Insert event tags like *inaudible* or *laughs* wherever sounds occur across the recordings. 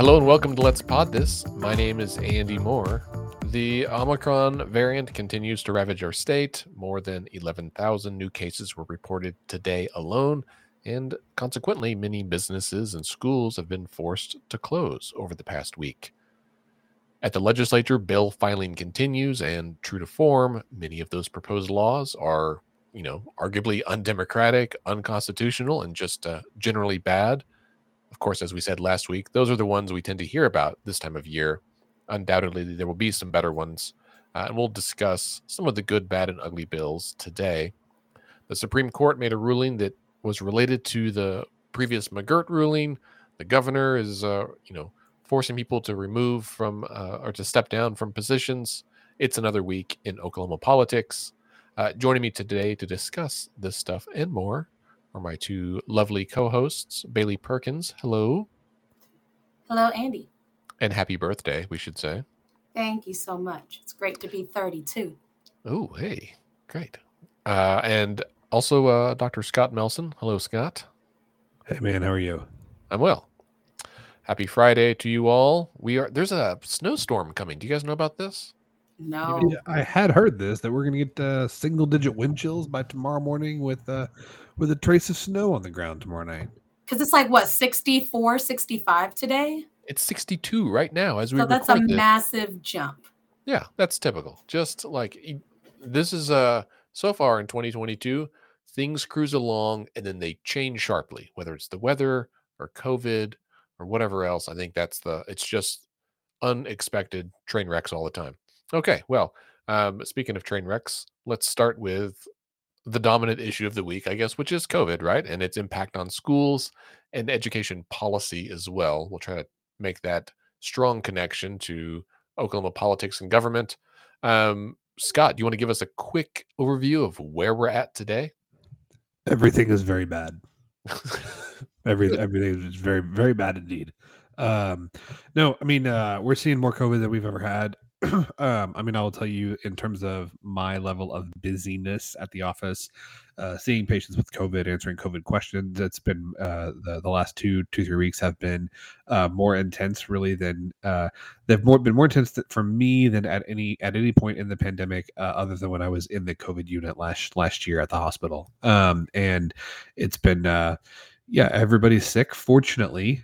Hello and welcome to Let's Pod This. My name is Andy Moore. The Omicron variant continues to ravage our state. More than 11,000 new cases were reported today alone, and consequently, many businesses and schools have been forced to close over the past week. At the legislature, bill filing continues, and true to form, many of those proposed laws are, you know, arguably undemocratic, unconstitutional, and just uh, generally bad. Course, as we said last week, those are the ones we tend to hear about this time of year. Undoubtedly, there will be some better ones, uh, and we'll discuss some of the good, bad, and ugly bills today. The Supreme Court made a ruling that was related to the previous McGirt ruling. The governor is, uh, you know, forcing people to remove from uh, or to step down from positions. It's another week in Oklahoma politics. Uh, joining me today to discuss this stuff and more are my two lovely co-hosts, Bailey Perkins. Hello, Hello, Andy. and happy birthday, we should say. Thank you so much. It's great to be 32. Oh, hey, great. Uh, and also uh, Dr. Scott Melson. Hello, Scott. Hey man, how are you? I'm well. Happy Friday to you all. We are there's a snowstorm coming. Do you guys know about this? No. I had heard this that we're gonna get uh, single digit wind chills by tomorrow morning with uh, with a trace of snow on the ground tomorrow night. Because it's like, what, 64, 65 today? It's 62 right now as we So that's a this. massive jump. Yeah, that's typical. Just like this is uh so far in 2022, things cruise along and then they change sharply, whether it's the weather or COVID or whatever else. I think that's the it's just unexpected train wrecks all the time. Okay, well, um, speaking of train wrecks, let's start with the dominant issue of the week, I guess, which is COVID, right? And its impact on schools and education policy as well. We'll try to make that strong connection to Oklahoma politics and government. Um, Scott, do you want to give us a quick overview of where we're at today? Everything is very bad. *laughs* Every everything is very very bad indeed. Um, no, I mean uh, we're seeing more COVID than we've ever had. *clears throat* um, I mean, I will tell you in terms of my level of busyness at the office, uh, seeing patients with COVID, answering COVID questions. It's been uh, the the last two two three weeks have been uh, more intense, really than uh, they've more been more intense for me than at any at any point in the pandemic, uh, other than when I was in the COVID unit last last year at the hospital. Um, and it's been uh, yeah, everybody's sick. Fortunately,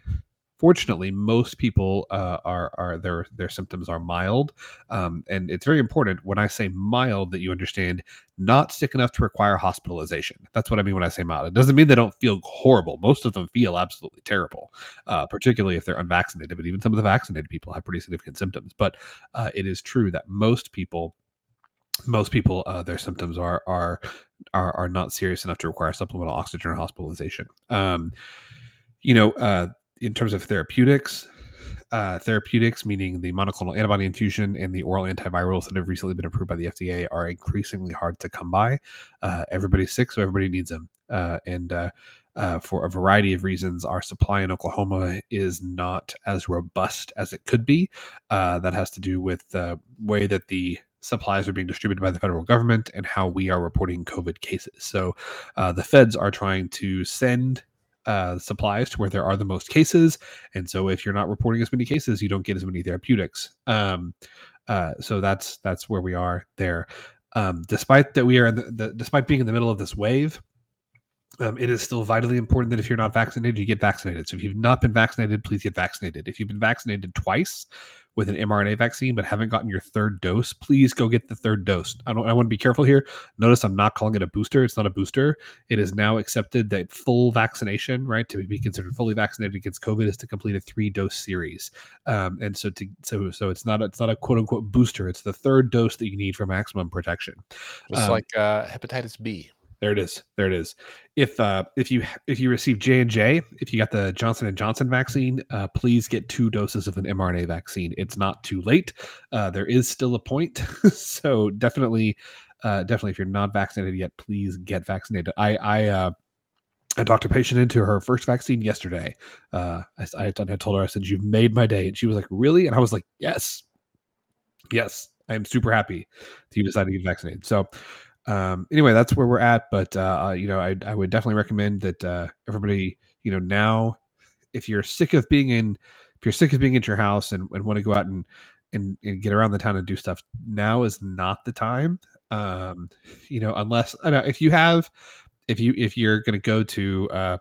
fortunately, most people uh, are are their their symptoms are mild, um, and it's very important when I say mild that you understand not sick enough to require hospitalization. That's what I mean when I say mild. It doesn't mean they don't feel horrible. Most of them feel absolutely terrible, uh, particularly if they're unvaccinated. But even some of the vaccinated people have pretty significant symptoms. But uh, it is true that most people most people uh, their symptoms are are are are not serious enough to require supplemental oxygen or hospitalization um you know uh in terms of therapeutics uh therapeutics meaning the monoclonal antibody infusion and the oral antivirals that have recently been approved by the fda are increasingly hard to come by uh everybody's sick so everybody needs them uh and uh uh, for a variety of reasons, our supply in Oklahoma is not as robust as it could be. Uh, that has to do with the way that the supplies are being distributed by the federal government and how we are reporting COVID cases. So uh, the feds are trying to send uh, supplies to where there are the most cases. And so if you're not reporting as many cases, you don't get as many therapeutics. Um, uh, so that's that's where we are there. Um, despite that we are the, the, despite being in the middle of this wave, um, it is still vitally important that if you're not vaccinated, you get vaccinated. So if you've not been vaccinated, please get vaccinated. If you've been vaccinated twice with an mRNA vaccine but haven't gotten your third dose, please go get the third dose. I don't. I want to be careful here. Notice I'm not calling it a booster. It's not a booster. It is now accepted that full vaccination, right, to be considered fully vaccinated against COVID, is to complete a three dose series. Um, and so to so so it's not a, it's not a quote unquote booster. It's the third dose that you need for maximum protection. Just Um, like uh, hepatitis B. There it is. There it is. If uh, if you if you receive J and J, if you got the Johnson and Johnson vaccine, uh, please get two doses of an mRNA vaccine. It's not too late. Uh, there is still a point, *laughs* so definitely, uh, definitely, if you're not vaccinated yet, please get vaccinated. I I uh, I talked a patient into her first vaccine yesterday. Uh, I, I, I told her I said you've made my day, and she was like, "Really?" And I was like, "Yes, yes, I am super happy that you decided to get vaccinated." So um anyway that's where we're at but uh you know i, I would definitely recommend that uh everybody you know now if you're sick of being in if you're sick of being at your house and, and want to go out and, and and get around the town and do stuff, now is not the time. Um, you know, unless I know if you have if you if you're going to go to uh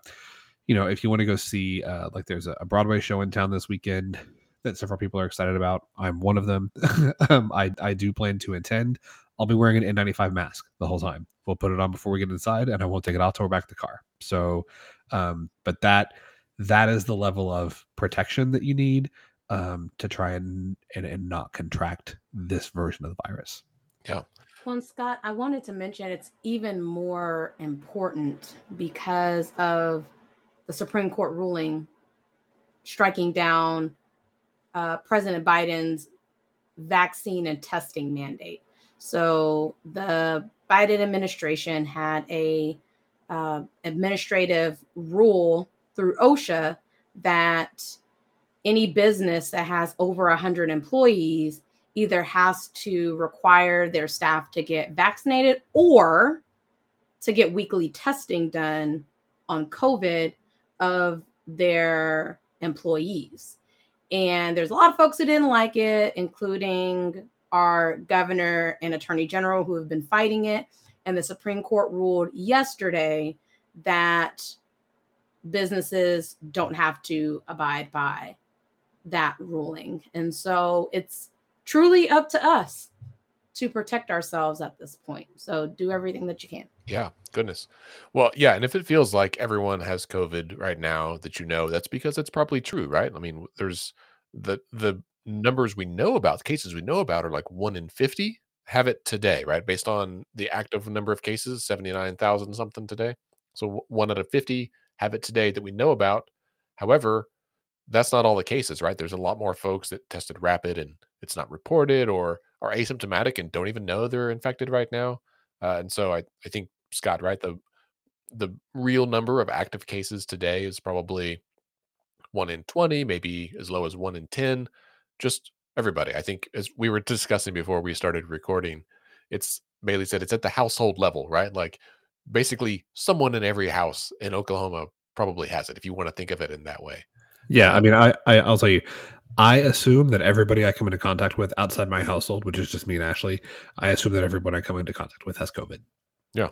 you know if you want to go see uh like there's a, a broadway show in town this weekend that several people are excited about i'm one of them *laughs* um i i do plan to attend i'll be wearing an n95 mask the whole time we'll put it on before we get inside and i won't take it off till we're back to the car so um but that that is the level of protection that you need um to try and and, and not contract this version of the virus Yeah. Well, and Scott, I wanted to mention it's even more important because of the Supreme Court ruling striking down uh, President Biden's vaccine and testing mandate. So the Biden administration had a uh, administrative rule through OSHA that any business that has over 100 employees either has to require their staff to get vaccinated or to get weekly testing done on COVID of their employees. And there's a lot of folks who didn't like it, including our governor and attorney general who have been fighting it. And the Supreme Court ruled yesterday that businesses don't have to abide by that ruling. And so it's truly up to us to protect ourselves at this point. So do everything that you can. Yeah, goodness. Well, yeah, and if it feels like everyone has COVID right now that you know, that's because it's probably true, right? I mean, there's the the numbers we know about, the cases we know about are like 1 in 50 have it today, right? Based on the active number of cases, 79,000 something today. So 1 out of 50 have it today that we know about. However, that's not all the cases, right? There's a lot more folks that tested rapid and it's not reported or are asymptomatic and don't even know they're infected right now. Uh, and so I, I think Scott, right? The the real number of active cases today is probably one in 20, maybe as low as one in 10. Just everybody. I think as we were discussing before we started recording, it's Bailey said it's at the household level, right? Like basically someone in every house in Oklahoma probably has it if you want to think of it in that way. Yeah, I um mean, I, I I'll tell you, I assume that everybody I come into contact with outside my household, which is just me and Ashley, I assume that everyone I come into contact with has COVID. Yeah.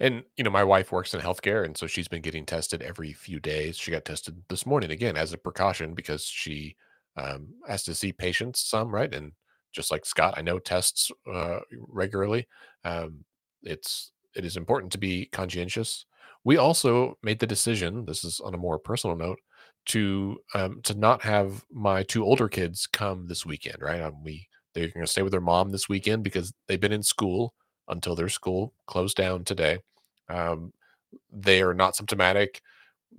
And you know, my wife works in healthcare, and so she's been getting tested every few days. She got tested this morning again as a precaution because she um, has to see patients some, right? And just like Scott, I know tests uh, regularly. Um, it's it is important to be conscientious. We also made the decision. This is on a more personal note to um, to not have my two older kids come this weekend. Right? Um, we they're going to stay with their mom this weekend because they've been in school until their school closed down today. Um, they are not symptomatic.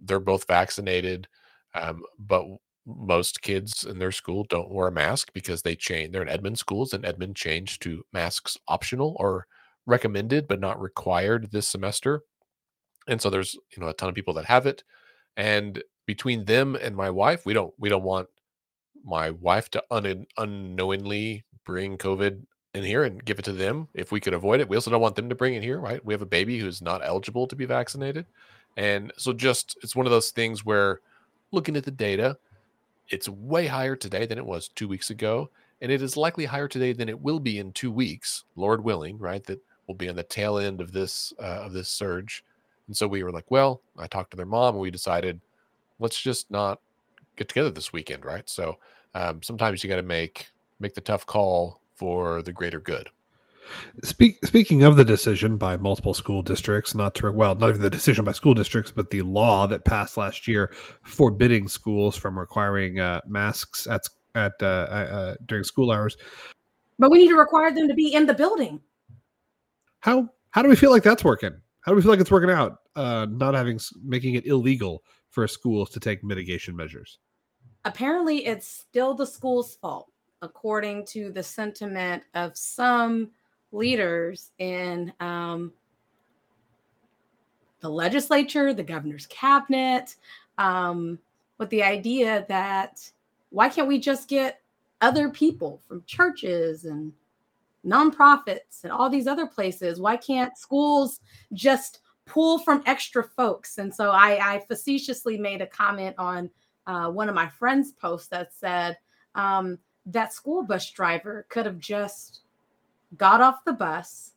They're both vaccinated, um, but most kids in their school don't wear a mask because they change. They're in Edmond schools, and Edmond changed to masks optional or recommended but not required this semester. And so there's you know a ton of people that have it, and between them and my wife, we don't we don't want my wife to un- unknowingly bring COVID in here and give it to them if we could avoid it. We also don't want them to bring it here, right? We have a baby who's not eligible to be vaccinated. And so just it's one of those things where looking at the data, it's way higher today than it was 2 weeks ago, and it is likely higher today than it will be in 2 weeks, Lord willing, right? That will be on the tail end of this uh, of this surge. And so we were like, well, I talked to their mom and we decided let's just not get together this weekend, right? So um, sometimes you got to make make the tough call for the greater good. Speak, speaking of the decision by multiple school districts, not to well, not even the decision by school districts, but the law that passed last year forbidding schools from requiring uh, masks at at uh, uh, during school hours. But we need to require them to be in the building. How how do we feel like that's working? How do we feel like it's working out? Uh, not having making it illegal for schools to take mitigation measures. Apparently, it's still the school's fault, according to the sentiment of some leaders in um, the legislature, the governor's cabinet, um, with the idea that why can't we just get other people from churches and nonprofits and all these other places? Why can't schools just pull from extra folks? And so I, I facetiously made a comment on uh, one of my friends' posts that said um, that school bus driver could have just got off the bus,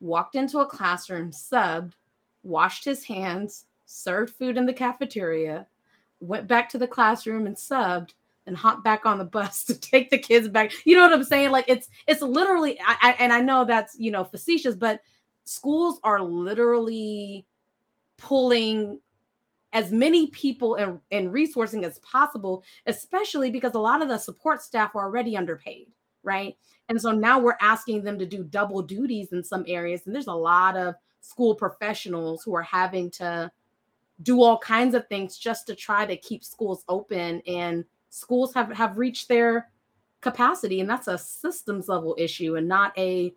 walked into a classroom, subbed, washed his hands, served food in the cafeteria, went back to the classroom and subbed, and hopped back on the bus *laughs* to take the kids back. You know what I'm saying? Like it's it's literally I, I and I know that's you know facetious, but schools are literally pulling as many people and, and resourcing as possible, especially because a lot of the support staff are already underpaid, right? And so now we're asking them to do double duties in some areas. And there's a lot of school professionals who are having to do all kinds of things just to try to keep schools open. And schools have, have reached their capacity. And that's a systems level issue and not a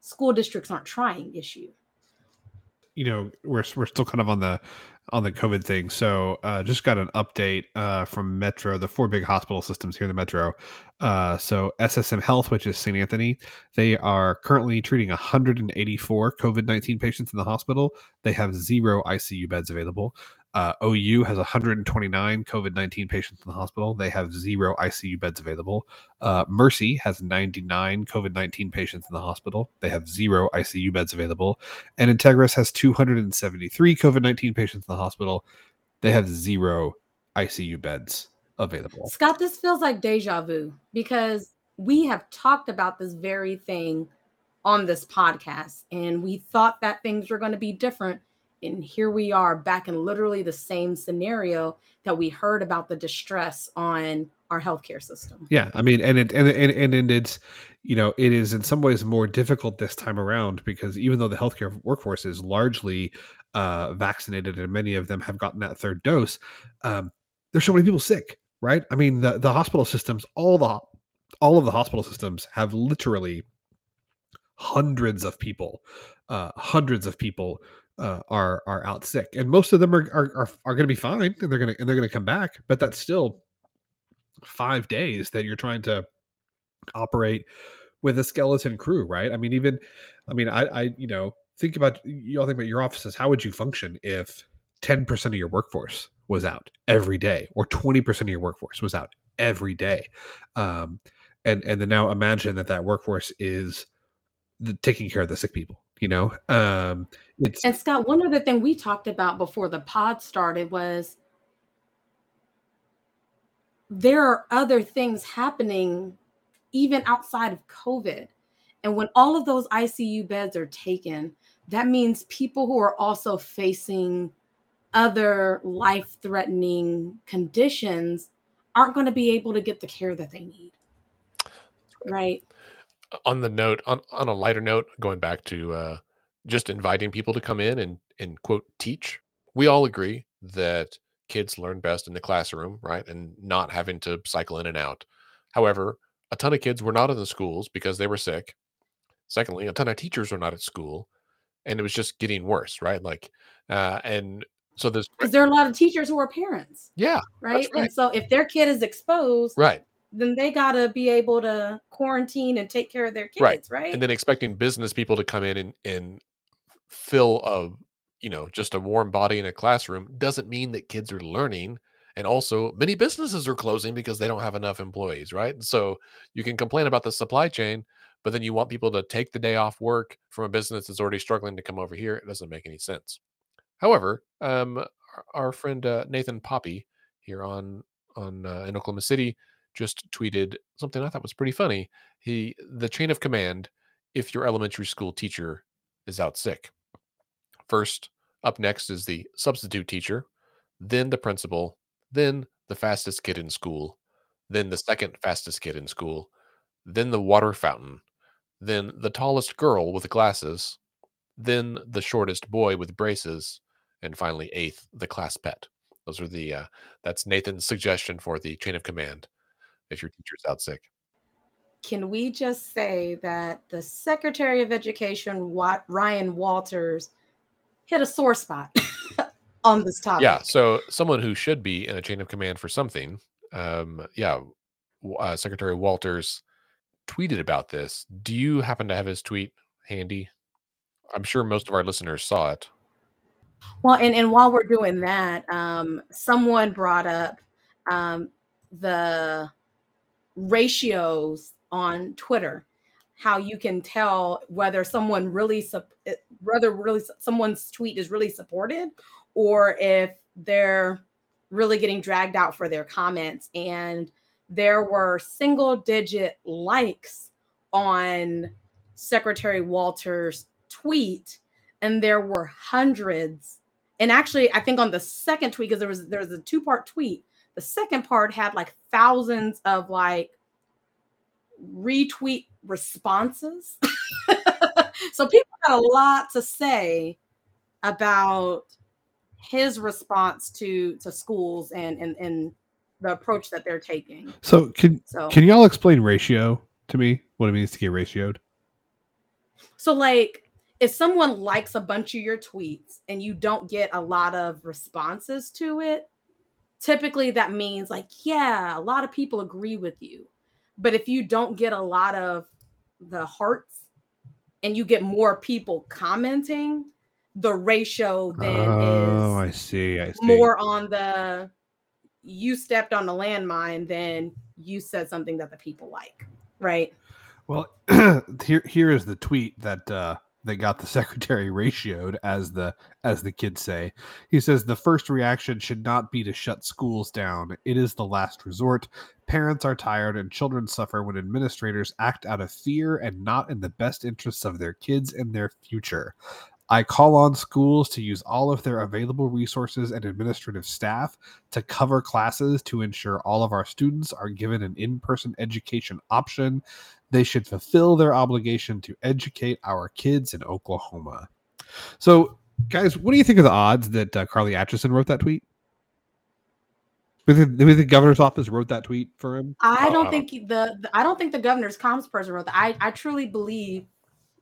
school districts aren't trying issue you know we're we're still kind of on the on the COVID thing. So uh, just got an update uh, from Metro, the four big hospital systems here in the Metro. Uh, so SSM Health, which is St. Anthony, they are currently treating 184 COVID 19 patients in the hospital. They have zero ICU beds available. Uh, OU has 129 COVID 19 patients in the hospital. They have zero ICU beds available. Uh, Mercy has 99 COVID 19 patients in the hospital. They have zero ICU beds available. And Integris has 273 COVID 19 patients in the hospital. They have zero ICU beds available. Scott, this feels like deja vu because we have talked about this very thing on this podcast and we thought that things were going to be different and here we are back in literally the same scenario that we heard about the distress on our healthcare system. Yeah, I mean, and it and and and it's you know it is in some ways more difficult this time around because even though the healthcare workforce is largely uh, vaccinated and many of them have gotten that third dose, um, there's so many people sick, right? I mean, the the hospital systems, all the all of the hospital systems have literally hundreds of people, uh, hundreds of people uh, are are out sick, and most of them are are are, are going to be fine, and they're going to and they're going to come back. But that's still five days that you're trying to operate with a skeleton crew, right? I mean, even, I mean, I, I, you know, think about you all think about your offices. How would you function if ten percent of your workforce was out every day, or twenty percent of your workforce was out every day? Um, and and then now imagine that that workforce is the, taking care of the sick people you know um it's and scott one other thing we talked about before the pod started was there are other things happening even outside of covid. And when all of those icu beds are taken that means people who are also facing other life threatening conditions aren't going to be able to get the care that they need. Right on the note on, on a lighter note going back to uh, just inviting people to come in and and quote teach we all agree that kids learn best in the classroom right and not having to cycle in and out. However a ton of kids were not in the schools because they were sick. Secondly a ton of teachers were not at school and it was just getting worse right like uh, and so there's because there are a lot of teachers who are parents yeah right? right and so if their kid is exposed right then they got to be able to quarantine and take care of their kids, right. right? And then expecting business people to come in and, and fill a, you know, just a warm body in a classroom doesn't mean that kids are learning. And also, many businesses are closing because they don't have enough employees, right? So you can complain about the supply chain, but then you want people to take the day off work from a business that's already struggling to come over here. It doesn't make any sense. However, um, our, friend uh, Nathan Poppe here on on uh, in Oklahoma City just tweeted something I thought was pretty funny. He the chain of command if your elementary school teacher is out sick. First, up next is the substitute teacher, then the principal, then the fastest kid in school, then the second fastest kid in school, then the water fountain, then the tallest girl with glasses, then the shortest boy with braces, and finally eighth, the class pet. Those are the uh, that's Nathan's suggestion for the chain of command if your teacher's out sick. Can we just say that the Secretary of Education, Ryan Walters, hit a sore spot *laughs* on this topic? Yeah. So someone who should be in a chain of command for something, um, yeah, uh, Secretary Walters tweeted about this. Do you happen to have his tweet handy? I'm sure most of our listeners saw it. Well, and, and while we're doing that, um, someone brought up um, the ratios on Twitter, how you can tell whether someone really eh, whether really someone's tweet is really supported or if they're really getting dragged out for their comments and there were single digit likes on Secretary Walters' tweet, and there were hundreds. And actually, I think on the second tweet, because there was there was a two part tweet, the second part had like thousands of like retweet responses. *laughs* so people had a lot to say about his response to to schools and and and the approach that they're taking. So can so, can y'all explain ratio to me? What it means to get ratioed? So like if someone likes a bunch of your tweets and you don't get a lot of responses to it, typically that means like yeah, a lot of people agree with you. But if you don't get a lot of the hearts and you get more people commenting, the ratio then oh, is I see, I see. more on the you stepped on the landmine than you said something that the people like, right? Well, *clears throat* here here is the tweet that uh that got the *laughs* secretary ratioed as the as the kids say. He says the first reaction should not be to shut schools down. It is the last resort. Parents are tired and children suffer when administrators act out of fear and not in the best interests of their kids and their future. I call on schools to use all of their available resources and administrative staff to cover classes to ensure all of our students are given an in person education option. They should fulfill their obligation to educate our kids in Oklahoma. So, guys, what do you think of the odds that uh, Carly Atchison wrote that tweet? Do the governor's office wrote that tweet for him? I don't uh, think the, the, I don't think the governor's comms person wrote that. I I truly believe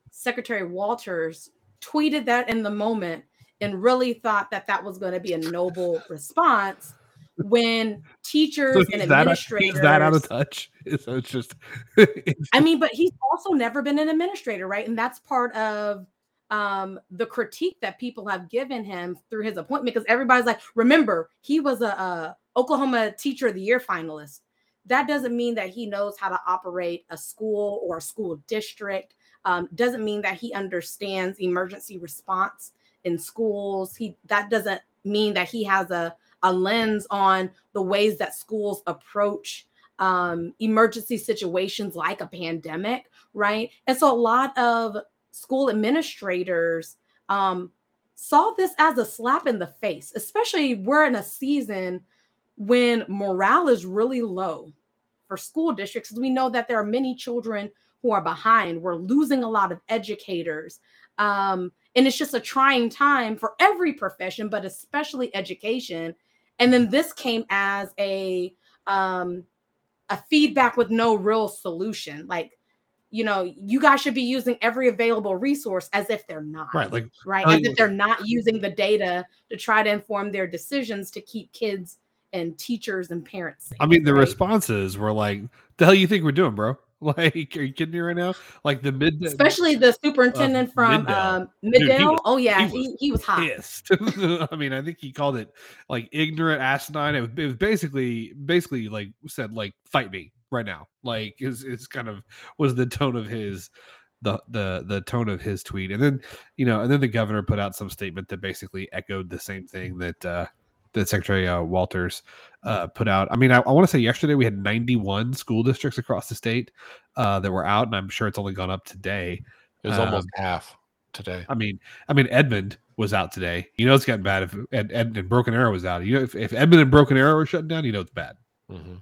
Secretary Walters tweeted that in the moment and really thought that that was going to be a noble response when teachers so and administrators that, that out of touch? *laughs* So it's just i mean but he's also never been an administrator right? And that's part of um the critique that people have given him through his appointment because everybody's like remember he was a, a oklahoma teacher of the year finalist. That doesn't mean that he knows how to operate a school or a school district. Um, doesn't mean that he understands emergency response in schools. He that doesn't mean that he has a a lens on the ways that schools approach um, emergency situations like a pandemic, right? And so a lot of school administrators um, saw this as a slap in the face, especially we're in a season when morale is really low for school districts. We know that there are many children who are behind. We're losing a lot of educators. Um, and it's just a trying time for every profession, but especially education. And then this came as a um, a feedback with no real solution. Like, you know, you guys should be using every available resource as if they're not. Right. Like right. As if they're not using the data to try to inform their decisions to keep kids and teachers and parents. Safe, I mean, the right? responses were like, the hell you think we're doing, bro? *laughs* Like, are you kidding me right now? Like the mid, especially the superintendent uh, from Mid-Del. Um, Mid-Del. Dude, oh yeah, he was, he, he was hot. *laughs* I mean, I think he called it like ignorant, asinine. It was, it was basically, basically like said like fight me right now. Like is is kind of was the tone of his the the the tone of his tweet and then you know and then the governor put out some statement that basically echoed the same thing that uh that Secretary uh, Walters uh, put out. I mean, I, I want to say yesterday we had 91 school districts across the state uh, that were out, and I'm sure it's only gone up today. It was um, almost half today. I mean, I mean Edmond was out today. You know, it's getting bad if Ed, Ed, and Broken Arrow was out. You know, if, if Edmond and Broken Arrow are shutting down, you know it's bad. Mm-hmm.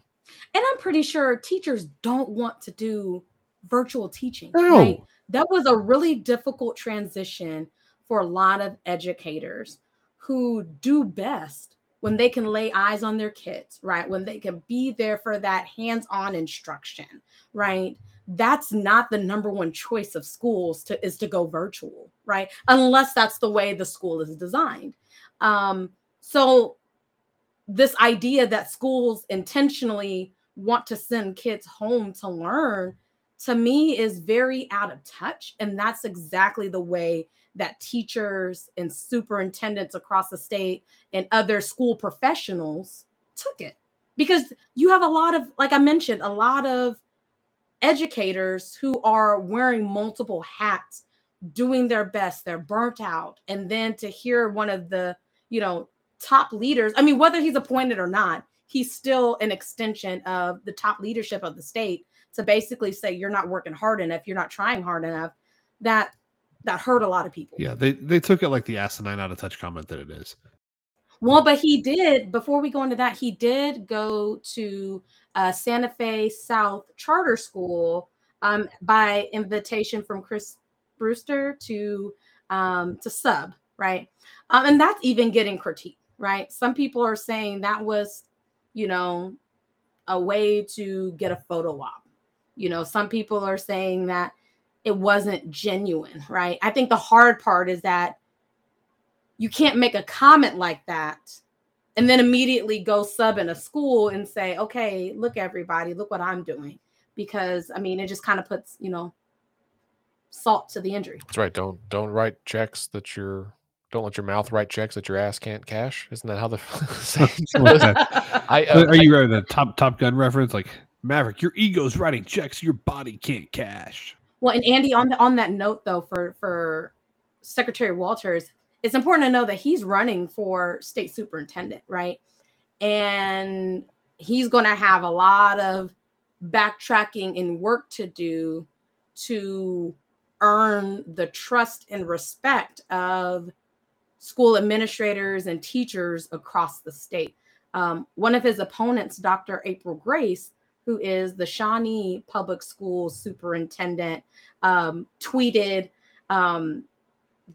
And I'm pretty sure teachers don't want to do virtual teaching. No. Right? That was a really difficult transition for a lot of educators who do best when they can lay eyes on their kids, right? When they can be there for that hands on instruction, right? That's not the number one choice of schools to is to go virtual, right? Unless that's the way the school is designed. Um, so this idea that schools intentionally want to send kids home to learn to me is very out of touch and that's exactly the way that teachers and superintendents across the state and other school professionals took it. Because you have a lot of like i mentioned a lot of educators who are wearing multiple hats doing their best they're burnt out. And then to hear one of the you know top leaders i mean whether he's appointed or not he's still an extension of the top leadership of the state to basically say you're not working hard enough. You're not trying hard enough. That that hurt a lot of people Yeah, they they took it like the asinine out of touch comment that it is. Well, but he did, before we go into that, he did go to uh, Santa Fe South Charter School um, by invitation from Chris Brewster to um, to sub, right? Um, and that's even getting critique, right? Some people are saying that was, you know, a way to get a photo op. You know, some people are saying that it wasn't genuine, right? I think the hard part is that you can't make a comment like that and then immediately go sub in a school and say, okay, look, everybody, look what I'm doing. Because I mean, it just kind of puts, you know, salt to the injury. That's right. Don't don't write checks that your don't let your mouth write checks that your ass can't cash. Isn't that how the saying Something that. I, *laughs* uh, Are you writing a top Top Gun reference? Like Maverick, your ego's writing checks your body can't cash. Well, and Andy, on the on that note though, for for Secretary Walters, it's important to know that he's running for state superintendent, right? And he's going to have a lot of backtracking and work to do to earn the trust and respect of school administrators and teachers across the state. Um, one of his opponents, Dr. April Grace, who is the Shawnee Public School superintendent, um, tweeted um,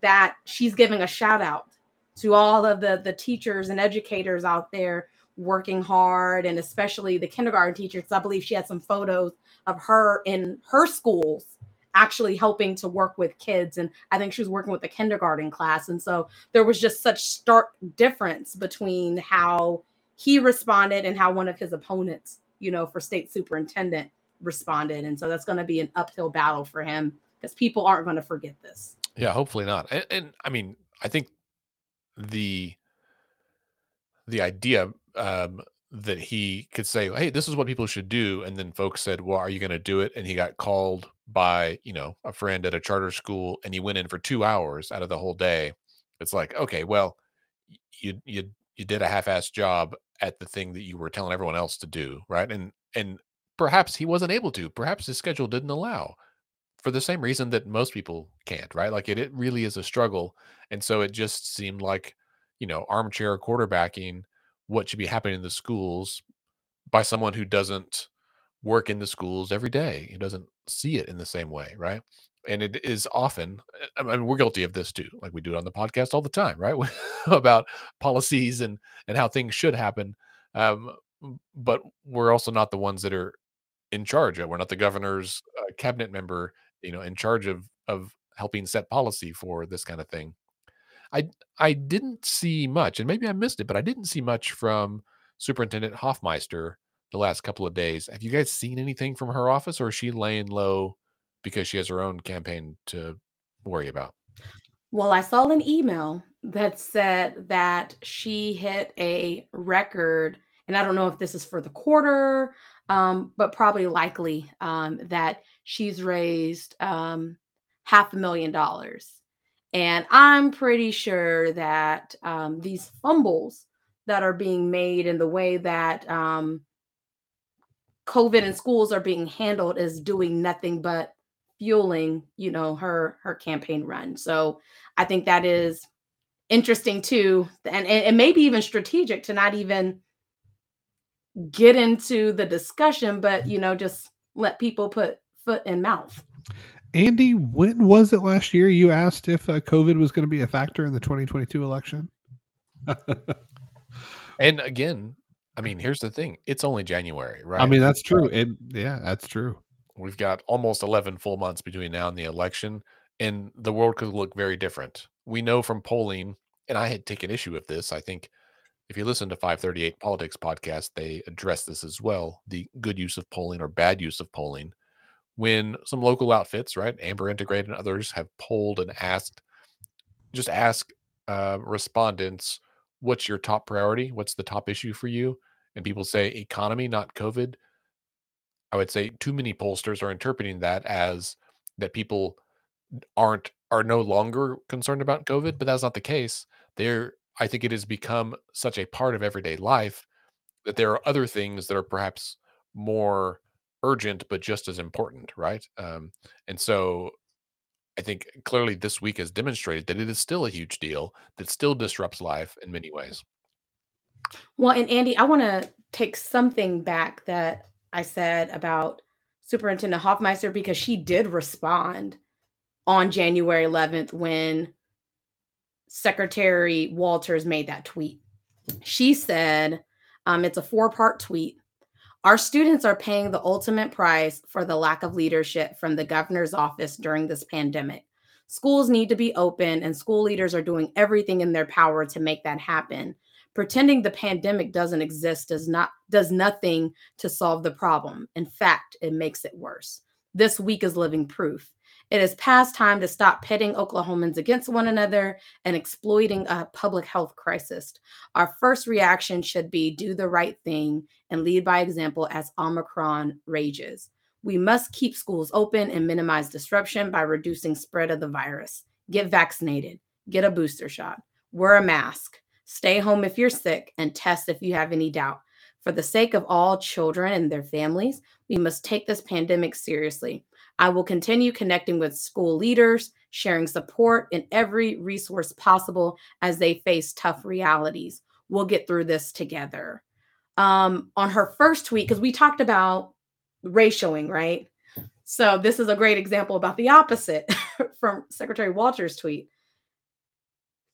that she's giving a shout out to all of the the teachers and educators out there working hard and especially the kindergarten teachers. I believe she had some photos of her in her schools actually helping to work with kids and i think she was working with the kindergarten class. And so there was just such stark difference between how he responded and how one of his opponents you know for state superintendent responded and so that's going to be an uphill battle for him because people aren't going to forget this Yeah, hopefully not. And, and I mean, I think the the idea um, that he could say, "Hey, this is what people should do," and then folks said, "Well, are you going to do it?" And he got called by you know a friend at a charter school, and he went in for two hours out of the whole day. It's like, okay, well, you you you did a half-assed job at the thing that you were telling everyone else to do, right? And and perhaps he wasn't able to. Perhaps his schedule didn't allow for the same reason that most people can't, right? Like it, it really is a struggle. And so it just seemed like, you know, armchair quarterbacking what should be happening in the schools by someone who doesn't work in the schools every day, who doesn't see it in the same way, right? And it is often, I mean, we're guilty of this too. Like we do it on the podcast all the time, right? *laughs* About policies and and how things should happen. Um, but we're also not the ones that are in charge. We're not the governor's uh, cabinet member you know in charge of of helping set policy for this kind of thing i i didn't see much and maybe i missed it but i didn't see much from superintendent hofmeister the last couple of days have you guys seen anything from her office or is she laying low because she has her own campaign to worry about Well, I saw an email that said that she hit a record, and I don't know if this is for the quarter, um, but probably likely um, that she's raised um, half a million dollars. And I'm pretty sure that um, these fumbles that are being made and the way that um, COVID and schools are being handled is doing nothing but fueling, you know, her her campaign run. So I think that is interesting too, and and, and maybe even strategic to not even get into the discussion, but you know, just let people put foot in mouth. Andy, when was it last year you asked if uh, COVID was going to be a factor in the 2022 election? *laughs* and again i mean here's the thing it's only january right I mean, that's true. It, yeah, that's true. We've got almost 11 full months between now and the election, and the world could look very different. We know from polling, and I had taken issue with this. I think if you listen to 538 Politics podcast, they address this as well the good use of polling or bad use of polling. When some local outfits, right, Amber Integrated and others have polled and asked, just ask uh, respondents, what's your top priority? What's the top issue for you? and people say economy, not COVID, I would say too many pollsters are interpreting that as that people aren't are no longer concerned about COVID, but that's not the case. There, I think it has become such a part of everyday life that there are other things that are perhaps more urgent but just as important, right? Um, and so I think clearly this week has demonstrated that it is still a huge deal that still disrupts life in many ways. Well, and Andy, I want to take something back that I said about Superintendent Hofmeister because she did respond on January 11th when Secretary Walters made that tweet. She said, um, it's a four part tweet. Our students are paying the ultimate price for the lack of leadership from the governor's office during this pandemic. Schools need to be open, and school leaders are doing everything in their power to make that happen pretending the pandemic doesn't exist does not does nothing to solve the problem. In fact it makes it worse. This week is living proof. It is past time to stop pitting oklahomans against one another and exploiting a public health crisis. Our first reaction should be do the right thing and lead by example as omicron rages. We must keep schools open and minimize disruption by reducing spread of the virus. Get vaccinated. Get a booster shot. Wear a mask Stay home if you're sick and test if you have any doubt. For the sake of all children and their families, we must take this pandemic seriously. I will continue connecting with school leaders, sharing support and every resource possible as they face tough realities. We'll get through this together. Um, on her first tweet, because we talked about ratioing, right? So this is a great example about the opposite *laughs* from Secretary Walters' tweet.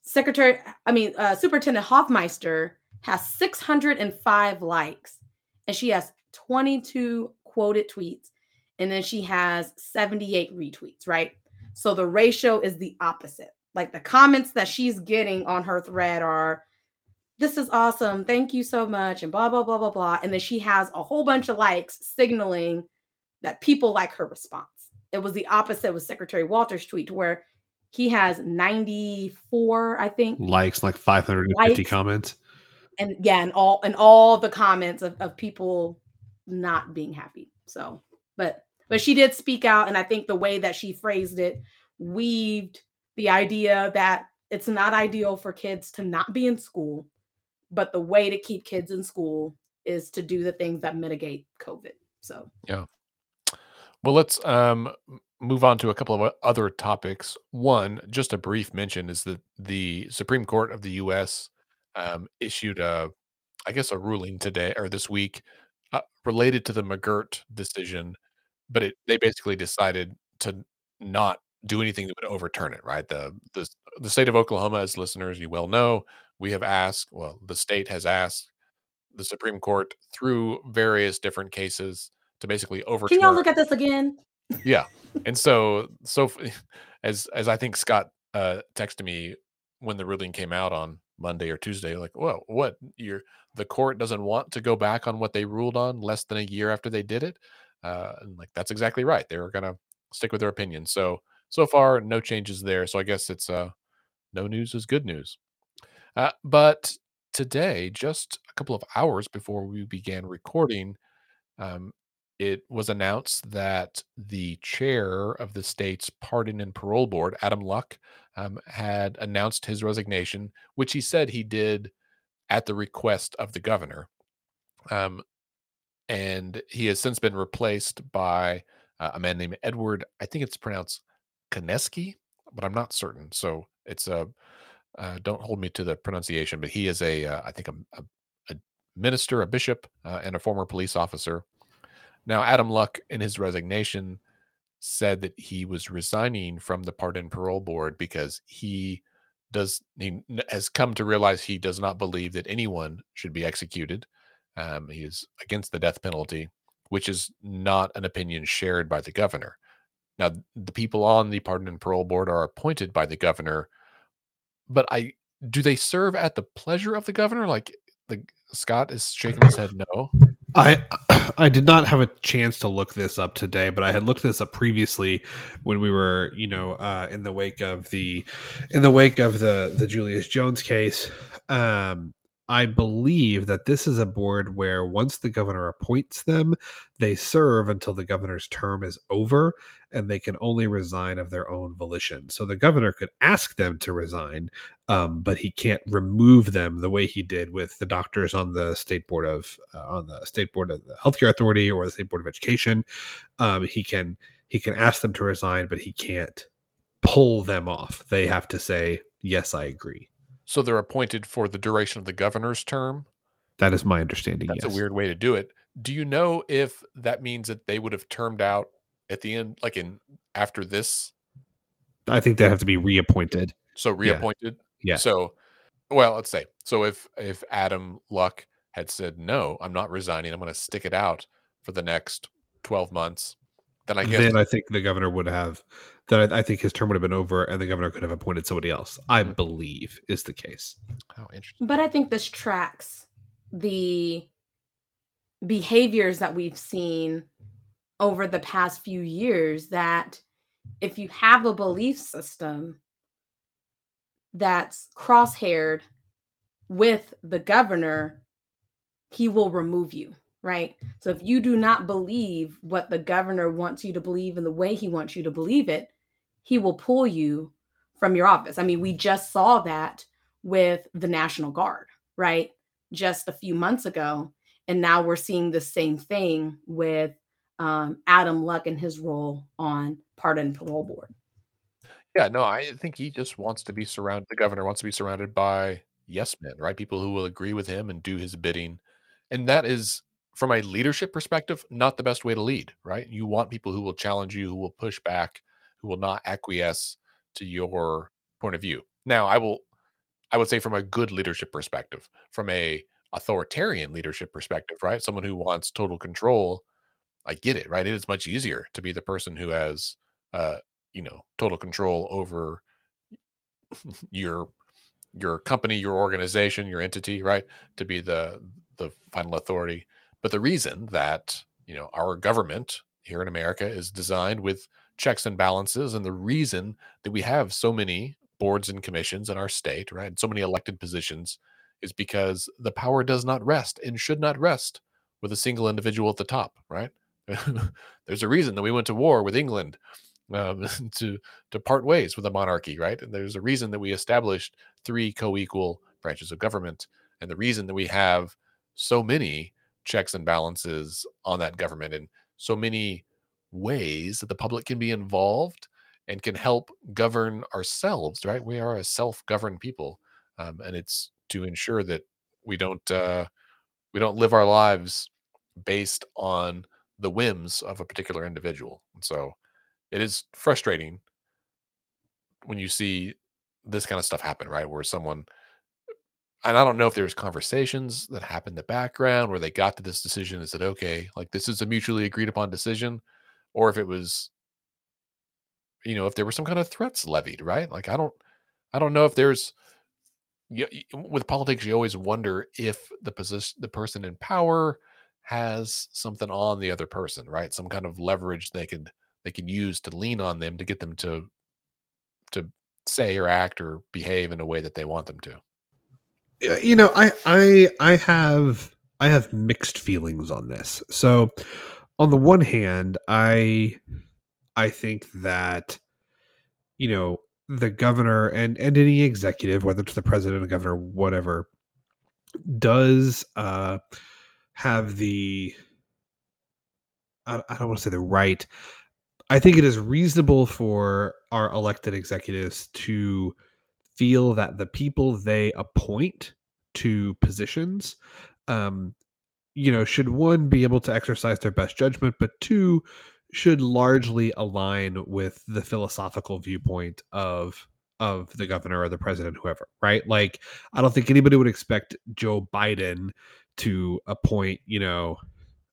Secretary, I mean, uh, Superintendent Hofmeister has 605 likes and she has 22 quoted tweets and then she has 78 retweets, right? So the ratio is the opposite. Like the comments that she's getting on her thread are, this is awesome. Thank you so much. And blah, blah, blah, blah, blah. And then she has a whole bunch of likes signaling that people like her response. It was the opposite with Secretary Walters' tweet, where he has 94, I think. Likes like 550 likes. comments. And yeah, and all and all the comments of, of people not being happy. So, but but she did speak out, and I think the way that she phrased it weaved the idea that it's not ideal for kids to not be in school, but the way to keep kids in school is to do the things that mitigate COVID. So yeah. Well, let's um move on to a couple of other topics. One, just a brief mention, is that the Supreme Court of the U.S. Um, issued a, I guess, a ruling today or this week uh, related to the McGirt decision, but it they basically decided to not do anything that would overturn it. Right, the the the state of Oklahoma, as listeners you well know, we have asked. Well, the state has asked the Supreme Court through various different cases to basically overturn. Can y'all look at this again? Yeah and so so *laughs* as as i think scott uh texted me when the ruling came out on monday or tuesday like well what? You're the court doesn't want to go back on what they ruled on less than a year after they did it? Uh and like that's exactly right they were gonna stick with their opinion. So so far no changes there so i guess it's uh no news is good news. Uh but today just a couple of hours before we began recording um, it was announced that the chair of the state's pardon and parole board, Adam Luck, um, had announced his resignation, which he said he did at the request of the governor. Um, and he has since been replaced by uh, a man named Edward. I think it's pronounced Konieczny, but I'm not certain. So it's a uh, don't hold me to the pronunciation, but he is a uh, I think a, a, a minister, a bishop, uh, and a former police officer now, Adam Luck, in his resignation, said that he was resigning from the Pardon Parole Board because he does he has come to realize he does not believe that anyone should be executed. Um, he is against the death penalty, which is not an opinion shared by the governor. Now, the people on the Pardon and Parole Board are appointed by the governor, but I do they serve at the pleasure of the governor? Like the Scott is shaking his head no. I *clears throat* I did not have a chance to look this up today, but I had looked this up previously when we were, you know, uh, in the wake of the in the wake of the the Julius Jones case. Um, I believe that this is a board where once the governor appoints them, they serve until the governor's term is over and they can only resign of their own volition. So the governor could ask them to resign, um, but he can't remove them the way he did with the doctors on the state board of uh, on the state board of the healthcare authority or the state board of education. Um, he can he can ask them to resign, but he can't pull them off. They have to say, "Yes, I agree." So they're appointed for the duration of the governor's term. That is my understanding. That's yes. a weird way to do it. Do you know if that means that they would have termed out at the end, like in after this? I think they have to be reappointed. So reappointed. Yeah. So, well, let's say so if if Adam Luck had said no, I'm not resigning. I'm going to stick it out for the next 12 months. Then I guess then I think the governor would have. Then I, I think his term would have been over, and the governor could have appointed somebody else. I believe is the case. oh, interesting. But I think this tracks the behaviors that we've seen over the past few years that if you have a belief system that's crosshaired with the governor, he will remove you, right? So if you do not believe what the governor wants you to believe in the way he wants you to believe it, he will pull you from your office. I mean, we just saw that with the National Guard, right? Just a few months ago. And now we're seeing the same thing with um, Adam Luck and his role on Pardon and Parole Board. Yeah, no, I think he just wants to be surrounded. The governor wants to be surrounded by yes men, right? People who will agree with him and do his bidding. And that is, from a leadership perspective, not the best way to lead, right? You want people who will challenge you, who will push back, who will not acquiesce to your point of view. Now, I will, I would say, from a good leadership perspective, from a authoritarian leadership perspective, right? Someone who wants total control. I get it, right? It is much easier to be the person who has, uh, you know, total control over *laughs* your your company, your organization, your entity, right? To be the the final authority. But the reason that, you know, our government here in America is designed with checks and balances and the reason that we have so many boards and commissions in our state, right? And so many elected positions is because the power does not rest and should not rest with a single individual at the top, right? *laughs* There's a reason that we went to war with England um, *laughs* to to part ways with a monarchy, right? And there's a reason that we established three co-equal branches of government, and the reason that we have so many checks and balances on that government, and so many ways that the public can be involved and can help govern ourselves, right? We are a self-governed people, um, and it's to ensure that we don't uh, we don't live our lives based on the whims of a particular individual. And so it is frustrating when you see this kind of stuff happen, right? Where someone, and I don't know if there's conversations that happen in the background where they got to this decision and said, okay, like this is a mutually agreed upon decision, or if it was, you know, if there were some kind of threats levied, right? Like I don't, I don't know if there's, you, with politics, you always wonder if the position, the person in power has something on the other person, right? Some kind of leverage they could they can use to lean on them to get them to to say or act or behave in a way that they want them to. You know, I I I have I have mixed feelings on this. So, on the one hand, I I think that you know the governor and and any executive, whether it's the president, or governor, whatever, does uh, have the I, I don't want to say the right. I think it is reasonable for our elected executives to feel that the people they appoint to positions um you know should one be able to exercise their best judgment but two should largely align with the philosophical viewpoint of of the governor or the president whoever right? Like i don't think anybody would expect joe biden to appoint you know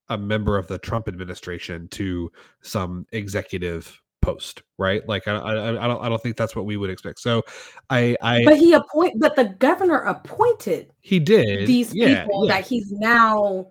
a member of the trump administration to some executive post right? Like i, I, I don't i don't think that's what we would expect. So i i But he appoint but the governor appointed he did. these yeah, people yeah. that he's now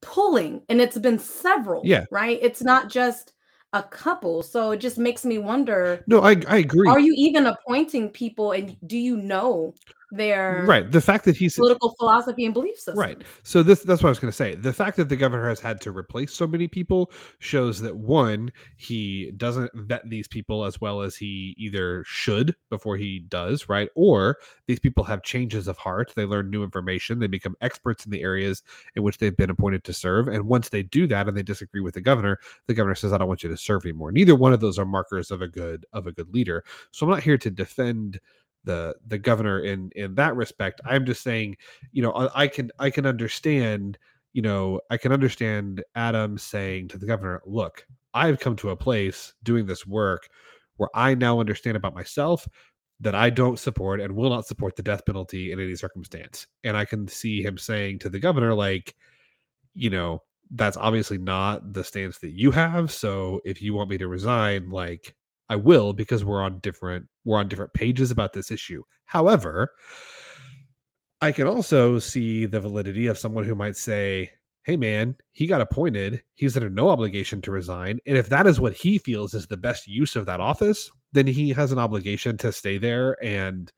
pulling and it's been several Yeah. right it's not just a couple so it just makes me wonder no i i agree are you even appointing people and do you know their right the fact that he's political philosophy and belief system. Right. So this that's what I was going to say. The fact that the governor has had to replace so many people shows that one, he doesn't vet these people as well as he either should before he does, right? Or these people have changes of heart. They learn new information. They become experts in the areas in which they've been appointed to serve. And once they do that and they disagree with the governor, the governor says, "I don't want you to serve anymore." Neither one of those are markers of a good of a good leader. So I'm not here to defend the the governor in in that respect. I'm just saying you know I, I, can i can understand you know i can understand adam saying to the governor look i've come to a place doing this work where i now understand about myself that i don't support and will not support the death penalty in any circumstance. And i can see him saying to the governor like you know that's obviously not the stance that you have so if you want me to resign like I will because we're on different we're on different pages about this issue. However, I can also see the validity of someone who might say, "Hey man, he got appointed. He's under no obligation to resign, and if that is what he feels is the best use of that office, then he has an obligation to stay there and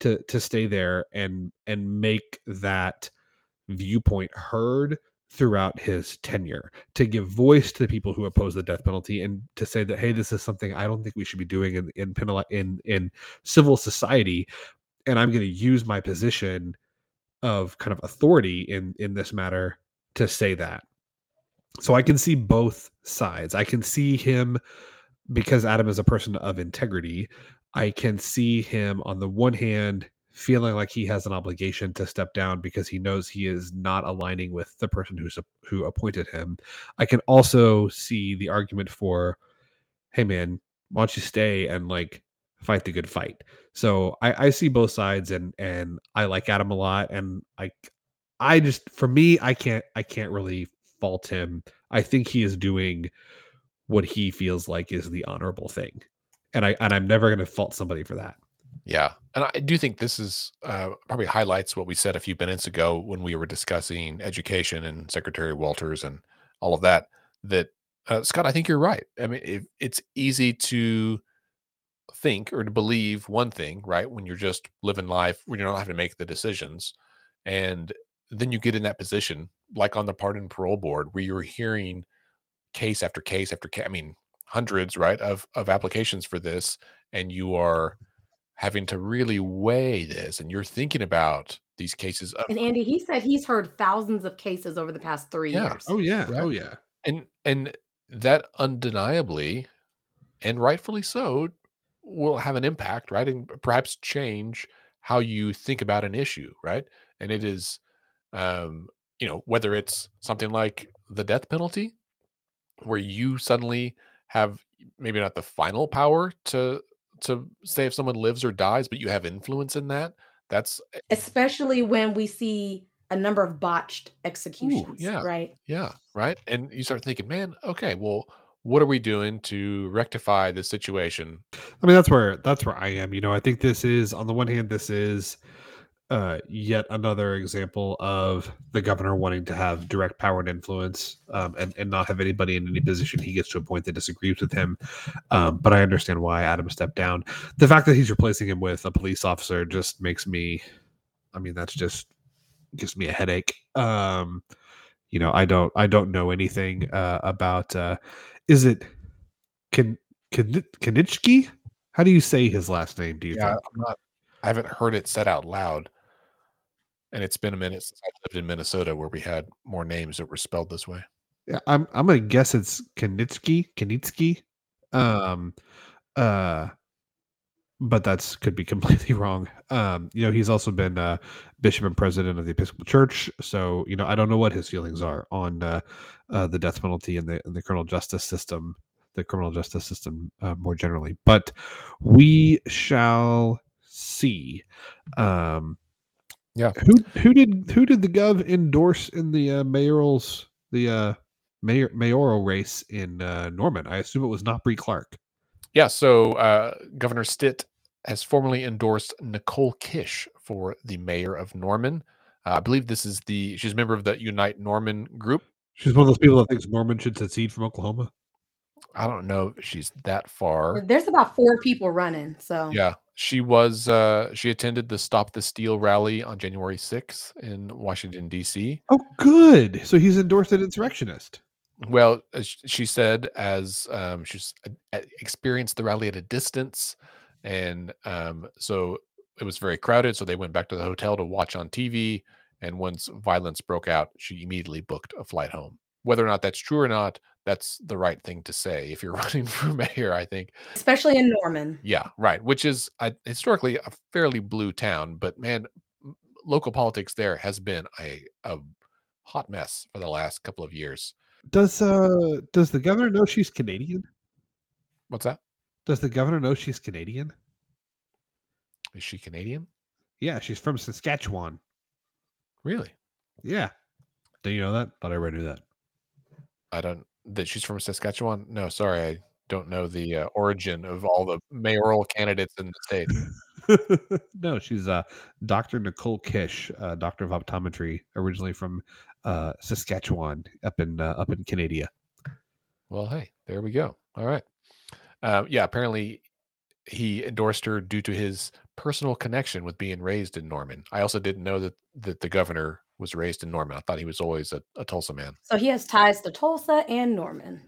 to to stay there and and make that viewpoint heard throughout his tenure to give voice to the people who oppose the death penalty and to say that hey this is something i don't think we should be doing in in penal in in civil society. And i'm going to use my position of kind of authority in in this matter to say that. So i can see both sides. I can see him because adam is a person of integrity i can see him on the one hand feeling like he has an obligation to step down because he knows he is not aligning with the person who's who appointed him. I can also see the argument for, hey man, why don't you stay and like fight the good fight? So I, I see both sides and and I like Adam a lot and I I just for me I can't I can't really fault him. I think he is doing what he feels like is the honorable thing. And I and I'm never going to fault somebody for that. Yeah, and I do think this is uh, probably highlights what we said a few minutes ago when we were discussing education and Secretary Walters and all of that. That uh, Scott, I think you're right. I mean, if, it's easy to think or to believe one thing, right? When you're just living life, when you're not having to make the decisions, and then you get in that position, like on the pardon parole board, where you're hearing case after case after case. I mean, hundreds, right, of of applications for this, and you are having to really weigh this and you're thinking about these cases of, and andy he said he's heard thousands of cases over the past three yeah. years oh yeah right? oh yeah and and that undeniably and rightfully so will have an impact right and perhaps change how you think about an issue right and it is um you know whether it's something like the death penalty where you suddenly have maybe not the final power to to say if someone lives or dies, but you have influence in that. That's eh especially when we see a number of botched executions. Ooh, yeah. Right. Yeah. Right. And you start thinking, man, okay, well, what are we doing to rectify this situation? I mean, that's where that's where I am. You know, I think this is on the one hand, this is uh, yet another example of the governor wanting to have direct power and influence um, and, and not have anybody in any position he gets to a point that disagrees with him. Um, but I understand why Adam stepped down. The fact that he's replacing him with a police officer just makes me, I mean, that's just gives me a headache. Um, you know, I don't, I don't know anything uh, about, uh, is it, can, can, Kanichki? How do you say his last name? Do you yeah, think? I'm not, I haven't heard it said out loud. And it's been a minute since I lived in Minnesota where we had more names that were spelled this way. Yeah, I'm I'm gonna guess it's Kanitsky, Kanitsky. Um uh but that's could be completely *laughs* wrong. Um, you know, he's also been uh, bishop and president of the Episcopal Church, so you know, I don't know what his feelings are on uh, uh, the death penalty and the and the criminal justice system, the criminal justice system uh, more generally. But we shall see. Um, yeah. Who who did who did the gov endorse in the uh, mayoral's the uh, mayor mayoral race in uh, Norman? I assume it was not Bree Clark. Yeah. So uh, Governor Stitt has formally endorsed Nicole Kish for the mayor of Norman. Uh, I believe this is the she's a member of the Unite Norman group. She's one of those people that thinks Norman should secede from Oklahoma. I don't know if she's that far. There's about four people running. So Yeah, she was. Uh, she attended the Stop the Steal rally on January 6th in Washington D.C. Oh, good. So he's endorsed an insurrectionist. Well, as she said, as um, she's uh, experienced the rally at a distance, and um, so it was very crowded. So they went back to the hotel to watch on TV. And once violence broke out, she immediately booked a flight home. Whether or not that's true or not, that's the right thing to say if you're *laughs* running for mayor. I think. especially in Norman. Yeah, right. Which is uh, historically a fairly blue town, but man, local politics there has been a a hot mess for the last couple of years. Does uh does the governor know she's Canadian? What's that? Does the governor know she's Canadian? Is she Canadian? Yeah, she's from Saskatchewan. Really? Yeah. Do you know that? Thought everybody knew that. I don't. That she's from Saskatchewan? No, sorry, I don't know the uh, *laughs* origin of all the mayoral candidates in the state. *laughs* no, she's uh Dr. Nicole Kish, uh, doctor of optometry, originally from uh Saskatchewan, up in uh, up in Canada. Well, hey, there we go. All right. Um, yeah, apparently he endorsed her due to his personal connection with being raised in Norman. I also didn't know that that the governor was raised in Norman. I thought he was always a, a Tulsa man. So he has ties to Tulsa and Norman.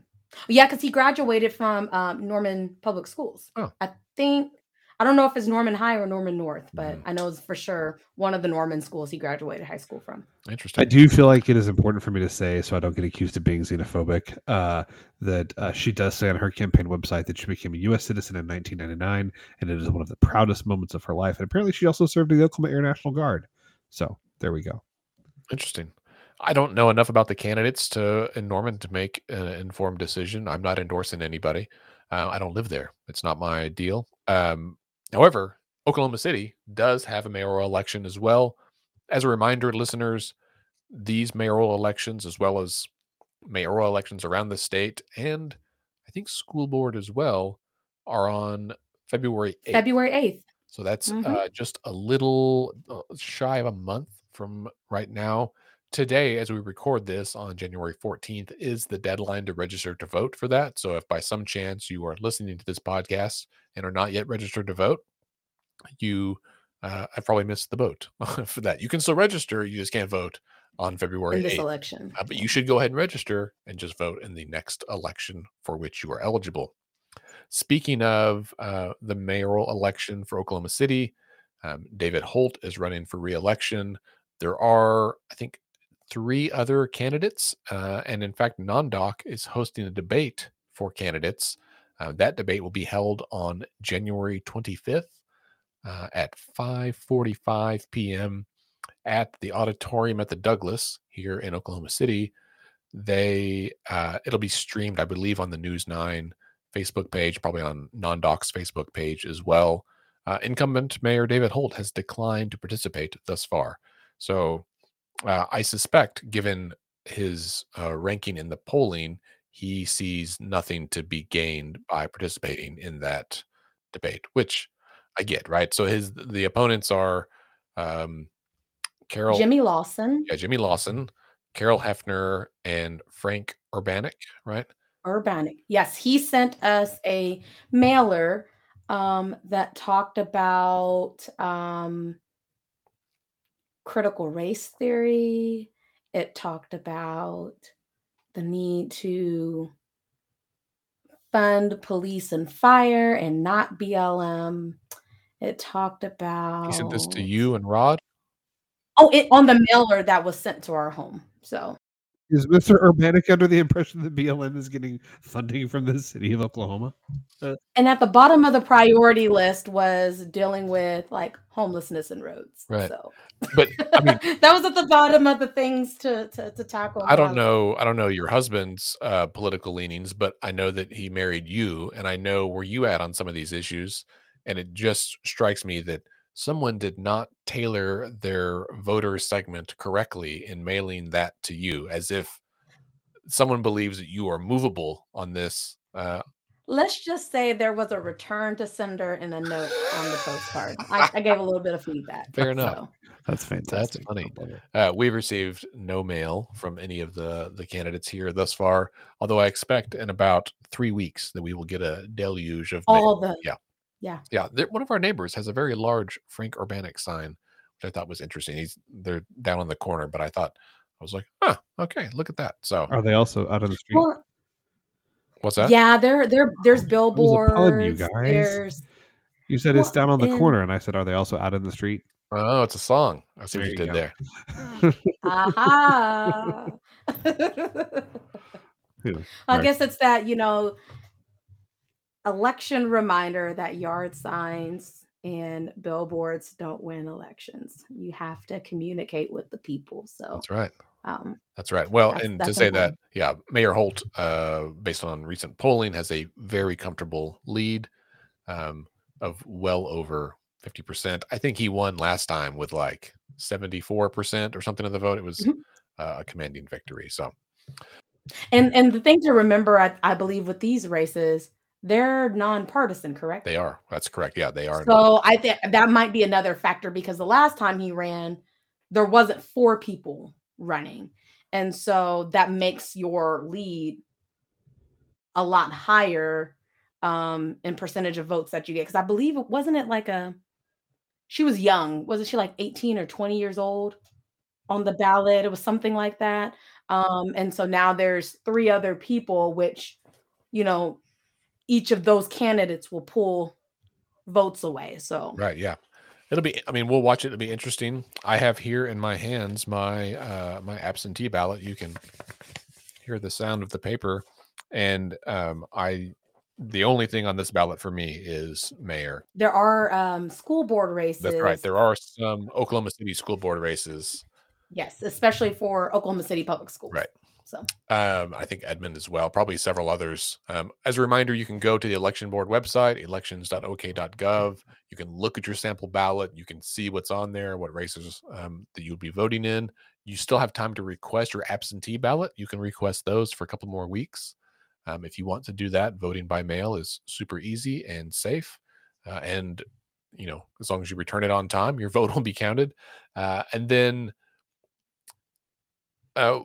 Yeah, because he graduated from um, Norman Public Schools. Oh. I think I don't know if it's Norman High or Norman North, but Mm. I know it's for sure one of the Norman schools he graduated high school from. Interesting. I do feel like it is important for me to say, so I don't get accused of being xenophobic, uh, that uh, she does say on her campaign website that she became a U.S. citizen in 1999, and it is one of the proudest moments of her life. And apparently, she also served in the Oklahoma Air National Guard. So there we go. Interesting. I don't know enough about the candidates to in Norman to make an informed decision. I'm not endorsing anybody. Uh, I don't live there. It's not my deal. Um, however, Oklahoma City does have a mayoral election as well. As a reminder, listeners, these mayoral elections, as well as mayoral elections around the state, and I think school board as well, are on February 8th. February 8th. So that's Mhm. uh, just a little uh, shy of a month from right now. Today, as we record this on January 14th, is the deadline to register to vote for that. So if by some chance you are listening to this podcast and are not yet registered to vote, you uh, have probably missed the boat *laughs* for that. You can still register, you just can't vote on February in this 8th. election. Uh, but you should go ahead and register and just vote in the next election for which you are eligible. Speaking of uh, the mayoral election for Oklahoma City, um, David Holt is running for reelection. There are, I think, three other candidates. Uh, and in fact, NonDoc is hosting a debate for candidates. Uh, that debate will be held on January 25th uh, at 5:45 p.m. at the auditorium at the Douglass here in Oklahoma City. They uh, it'll be streamed, I believe, on the News Nine Facebook page, probably on NonDoc's Facebook page as well. Uh, incumbent Mayor David Holt has declined to participate thus far. So uh, I suspect, given his uh, ranking in the polling, he sees nothing to be gained by participating in that debate, which I get, right? So his the opponents are um, Carol, Jimmy Lawson, yeah, Jimmy Lawson, Carol Hefner, and Frank Urbanic, right? Urbanic. Yes, he sent us a mailer um, that talked about um, critical race theory. It talked about the need to fund police and fire and not BLM. It talked about. He sent this to you and Rod. Oh, it on the mailer that was sent to our home. So Is Mr. Urbanic under the impression that BLM is getting funding from the city of Oklahoma? and at the bottom of the priority list was dealing with like homelessness and roads. Right. So But I mean, *laughs* that was at the bottom of the things to to, to tackle. I don't know. I don't know your husband's uh, political leanings, but I know that he married you, and I know where you at on some of these issues. And it just strikes me that someone did not tailor their voter segment correctly in mailing that to you, as if someone believes that you are movable on this. Uh, Let's just say there was a return to sender and a note on the postcard. I, I gave a little bit of feedback. Fair enough. so. That's fantastic. That's funny. I love it. Uh, we've received no mail from any of the the candidates here thus far. Although I expect in about three weeks that we will get a deluge of mail. All the Yeah. Yeah. Yeah, one of our neighbors has a very large Frank Urbanic sign, which I thought was interesting. He's they're down in the corner, but I thought I was like, huh, okay, look at that. So Are they also out on the street? Well, what's that? yeah, there there there's oh, a pun, you billboards. guys. There's you said it's down on the and- corner, and I said, "Are they also out in the street?" Oh, it's a song. I see what There you you did go. there. *laughs* aha. Who? *laughs* I guess it's that, you know, election reminder that yard signs and billboards don't win elections. You have to communicate with the people. So, That's right. um, That's right. Well, That's- and to that's say that, yeah, Mayor Holt, uh, based on recent polling, has a very comfortable lead um, of well over 50%. I think he won last time with like 74% or something of the vote. It was Mhm. uh, a commanding victory. So, and and the thing to remember, I, I believe, with these races, they're nonpartisan, correct? they are. That's correct. Yeah, they are. So I think that might be another factor because the last time he ran, there wasn't four people running. And so that makes your lead a lot higher um in percentage of votes that you get. Because I believe it wasn't it like a she was young, wasn't she like 18 or 20 years old on the ballot? It was something like that. Um, and so now there's three other people, which you know, each of those candidates will pull votes away. So Right. Yeah. It'll be, I mean, we'll watch it. It'll be interesting. I have here in my hands my uh my absentee ballot. You can hear the sound of the paper. And um I the only thing on this ballot for me is mayor. there are um school board races. That's right. There are some Oklahoma City school board races. Yes, especially for Oklahoma City Public Schools. Right. So Um, I think Edmond as well, probably several others. Um, as a reminder, you can go to the election board website, elections.ok.gov. You can look at your sample ballot. You can see what's on there, what races um, that you'll be voting in. You still have time to request your absentee ballot. You can request those for a couple more weeks. Um, if you want to do that, voting by mail is super easy and safe. Uh, and, you know, as long as you return it on time, your *laughs* vote will be counted. Uh, and then, uh,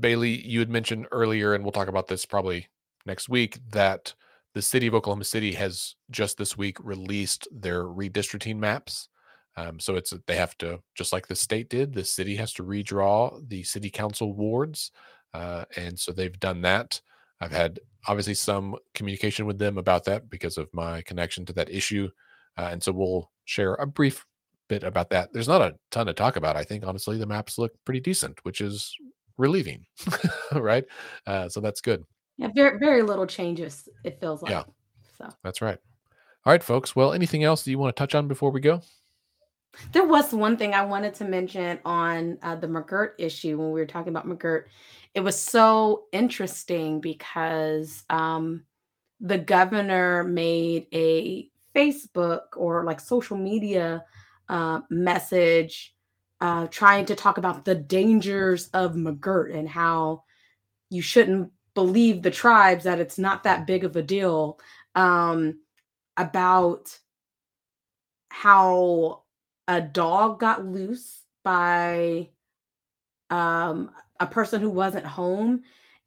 Bailey, you had mentioned earlier, and we'll talk about this probably next week, that the city of Oklahoma City has just this week released their redistricting maps. Um, so it's they have to just like the state did. The city has to redraw the city council wards, uh, and so they've done that. I've had obviously some communication with them about that because of my connection to that issue, uh, and so we'll share a brief bit about that. There's not a ton to talk about. I think honestly the maps look pretty decent, which is relieving, *laughs* right? Uh, so that's good. yeah, very very little changes. It feels like. Yeah. So That's right. All right, folks. Well, anything else that you want to touch on before we go? there was one thing I wanted to mention on uh, the McGirt issue when we were talking about McGirt. It was so interesting because um, the governor made a Facebook or like social media uh, message uh, trying to talk about the dangers of McGirt and how you shouldn't believe the tribes that it's not that big of a deal um, about how a dog got loose by um, a person who wasn't home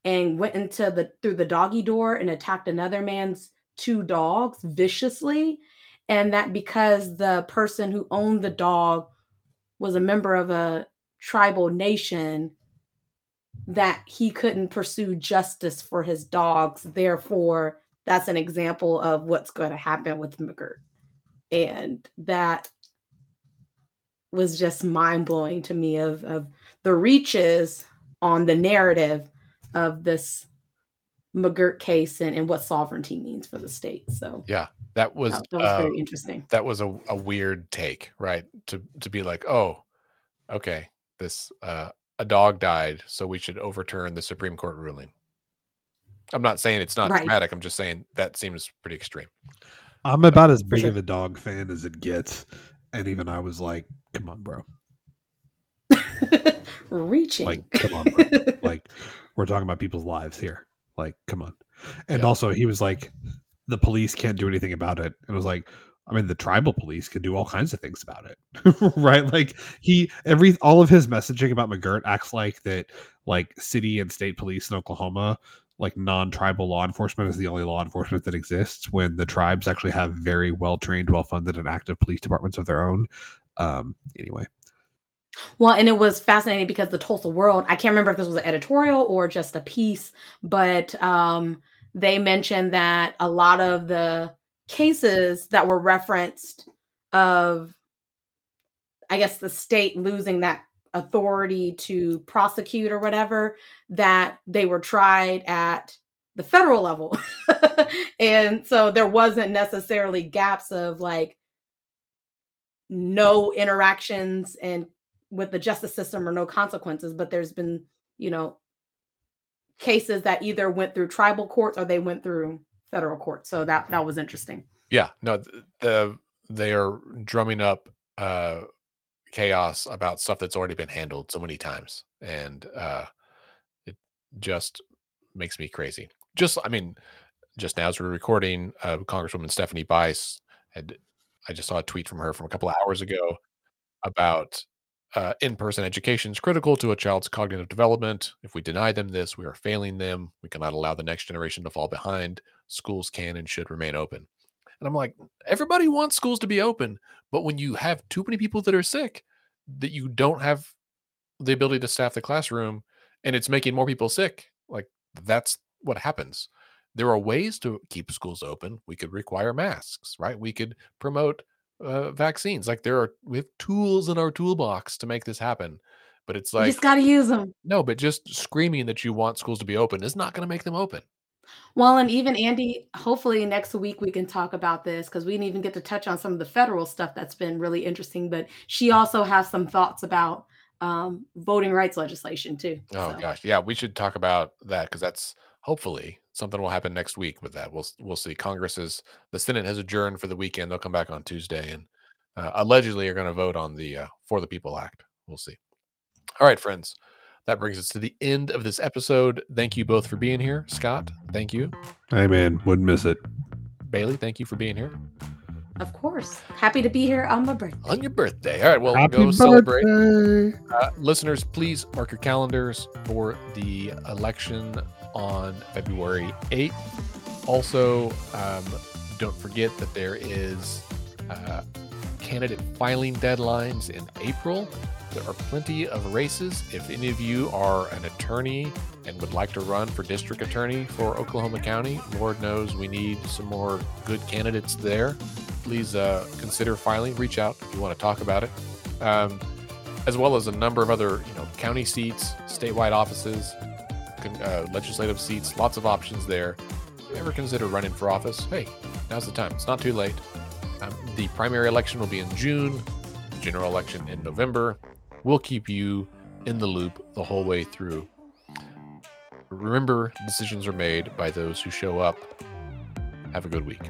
and went into the through the doggy door and attacked another man's two dogs viciously. And that because the person who owned the dog was a member of a tribal nation that he couldn't pursue justice for his dogs. Therefore that's an example of what's going to happen with McGirt. And that was just mind blowing to me of of the reaches on the narrative of this McGirt case and, and what sovereignty means for the state. So Yeah, that was that, that was uh, very interesting. that was a, a weird take, right? To to be like, oh, okay, this uh, a dog died, so we should overturn the Supreme Court ruling. I'm not saying it's not Right. dramatic. I'm just saying that seems pretty extreme. I'm about as big sure. of a dog fan as it gets, and even I was like, "Come on, bro! *laughs* Reaching. Like, come on, bro. *laughs* like, we're talking about people's lives here. Like, come on!" And Yeah. also, he was like, "The police can't do anything about it," and I was like, I mean, the tribal police can do all kinds of things about it, *laughs* right? Like he, every all of his messaging about McGirt acts like that, like city and state police in Oklahoma, like non-tribal law enforcement is the only law enforcement that exists. When the tribes actually have very well trained, well funded, and active police departments of their own. Um, anyway. Well, and it was fascinating because the Tulsa World, I can't remember if this was an editorial or just a piece, but um, they mentioned that a lot of the cases that were referenced of i guess the state losing that authority to prosecute or whatever that they were tried at the federal level. *laughs* And so there wasn't necessarily gaps of like no interactions and with the justice system or no consequences but there's been you know cases that either went through tribal courts or they went through federal court. So that that was interesting. Yeah, no, the they are drumming up uh chaos about stuff that's already been handled so many times, and uh it just makes me crazy. Just, I mean, just now as we're recording, uh, Congresswoman Stephanie Bice had I just saw a tweet from her from a couple of hours ago about uh, in-person education is critical to a child's cognitive development. If we deny them this, we are failing them. We cannot allow the next generation to fall behind schools can and should remain open. And I'm like, everybody wants schools to be open, but when you have too many people that are sick, that you don't have the ability to staff the classroom and it's making more people sick, like that's what happens. There are ways to keep schools open. We could require masks, right? We could promote uh, vaccines. Like there are, we have tools in our toolbox to make this happen. But it's like, you just got to use them. No, but just screaming that you want schools to be open is not going to make them open. Well, and even Andy, hopefully next week we can talk about this because we didn't even get to touch on some of the federal stuff that's been really interesting. But she also has some thoughts about um, voting rights legislation too. Oh so. gosh, yeah, we should talk about that because that's hopefully something will happen next week with that. We'll we'll see. Congress is the Senate has adjourned for the weekend. They'll come back on Tuesday and uh, allegedly are going to vote on the uh, For the People Act. We'll see. All right, friends. That brings us to the end of this episode. Thank you both for being here. Scott, thank you. Hey, man, wouldn't miss it. Bailey, thank you for being here. Of course. Happy to be here on my birthday. On your birthday. All right. Well, Happy go birthday. celebrate. Uh, listeners, please mark your calendars for the election on February 8th. Also, um, don't forget that there is uh, candidate filing deadlines in April. There are plenty of races. If any of you are an attorney and would like to run for district attorney for Oklahoma County, Lord knows we need some more good candidates there. Please uh, consider filing. Reach out if you want to talk about it, um, as well as a number of other, you know, county seats, statewide offices, uh, legislative seats. Lots of options there. Ever consider running for office? Hey, now's the time. It's not too late. Um, the primary election will be in June, general election in November. We'll keep you in the loop the whole way through. Remember, decisions are made by those who show up. Have a good week.